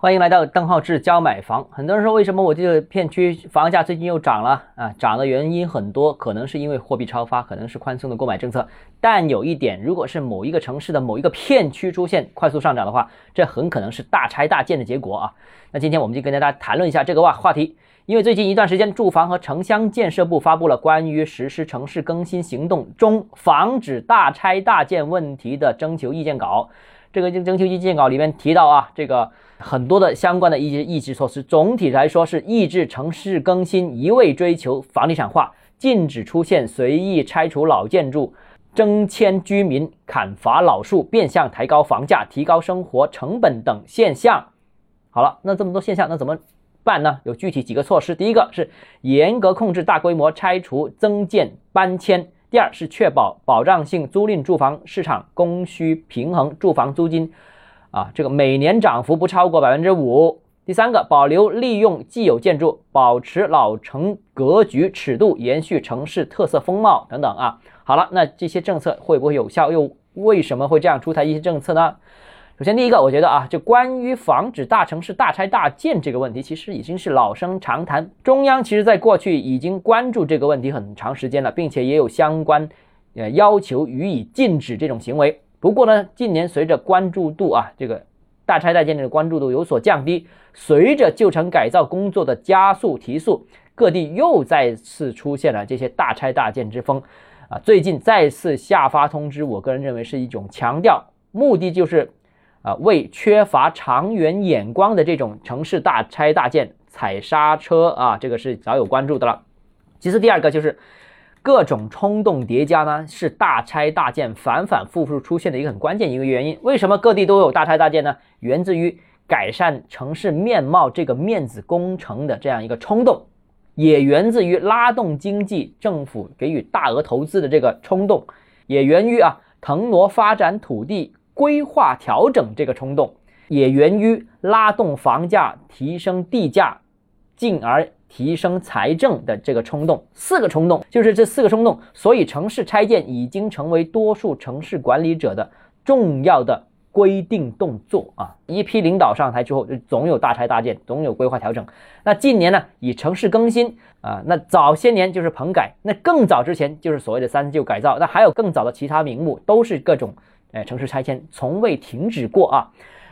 欢迎来到邓浩志教买房。很多人说，为什么我这个片区房价最近又涨了啊？涨的原因很多，可能是因为货币超发，可能是宽松的购买政策。但有一点，如果是某一个城市的某一个片区出现快速上涨的话，这很可能是大拆大建的结果啊。那今天我们就跟大家谈论一下这个话话题。因为最近一段时间，住房和城乡建设部发布了关于实施城市更新行动中防止大拆大建问题的征求意见稿。这个征征求意见稿里面提到啊，这个。很多的相关的一些抑制措施，总体来说是抑制城市更新，一味追求房地产化，禁止出现随意拆除老建筑、征迁居民、砍伐老树、变相抬高房价、提高生活成本等现象。好了，那这么多现象，那怎么办呢？有具体几个措施。第一个是严格控制大规模拆除、增建、搬迁；第二是确保保障性租赁住房市场供需平衡，住房租金。啊，这个每年涨幅不超过百分之五。第三个，保留利用既有建筑，保持老城格局尺度，延续城市特色风貌等等啊。好了，那这些政策会不会有效？又为什么会这样出台一些政策呢？首先，第一个，我觉得啊，就关于防止大城市大拆大建这个问题，其实已经是老生常谈。中央其实在过去已经关注这个问题很长时间了，并且也有相关呃要求予以禁止这种行为。不过呢，近年随着关注度啊，这个大拆大建的关注度有所降低，随着旧城改造工作的加速提速，各地又再次出现了这些大拆大建之风，啊，最近再次下发通知，我个人认为是一种强调，目的就是啊，为缺乏长远眼光的这种城市大拆大建踩刹车啊，这个是早有关注的了。其次，第二个就是。各种冲动叠加呢，是大拆大建反反复复出现的一个很关键一个原因。为什么各地都有大拆大建呢？源自于改善城市面貌这个面子工程的这样一个冲动，也源自于拉动经济、政府给予大额投资的这个冲动，也源于啊腾挪发展土地规划调整这个冲动，也源于拉动房价、提升地价，进而。提升财政的这个冲动，四个冲动就是这四个冲动，所以城市拆建已经成为多数城市管理者的重要的规定动作啊！一批领导上台之后，就总有大拆大建，总有规划调整。那近年呢，以城市更新啊，那早些年就是棚改，那更早之前就是所谓的三旧改造，那还有更早的其他名目，都是各种哎城市拆迁，从未停止过啊！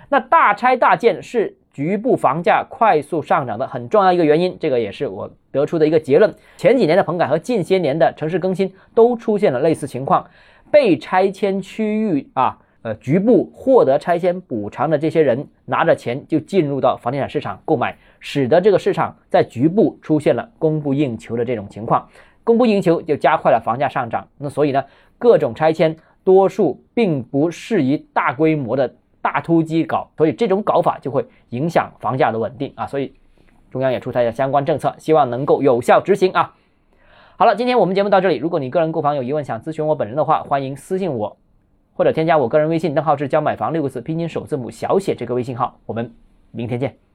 那大拆大建是。局部房价快速上涨的很重要一个原因，这个也是我得出的一个结论。前几年的棚改和近些年的城市更新都出现了类似情况，被拆迁区域啊，呃，局部获得拆迁补偿的这些人拿着钱就进入到房地产市场购买，使得这个市场在局部出现了供不应求的这种情况，供不应求就加快了房价上涨。那所以呢，各种拆迁多数并不适宜大规模的。大突击搞，所以这种搞法就会影响房价的稳定啊，所以中央也出台了相关政策，希望能够有效执行啊。好了，今天我们节目到这里，如果你个人购房有疑问，想咨询我本人的话，欢迎私信我，或者添加我个人微信邓浩志教买房六个字拼音首字母小写这个微信号，我们明天见。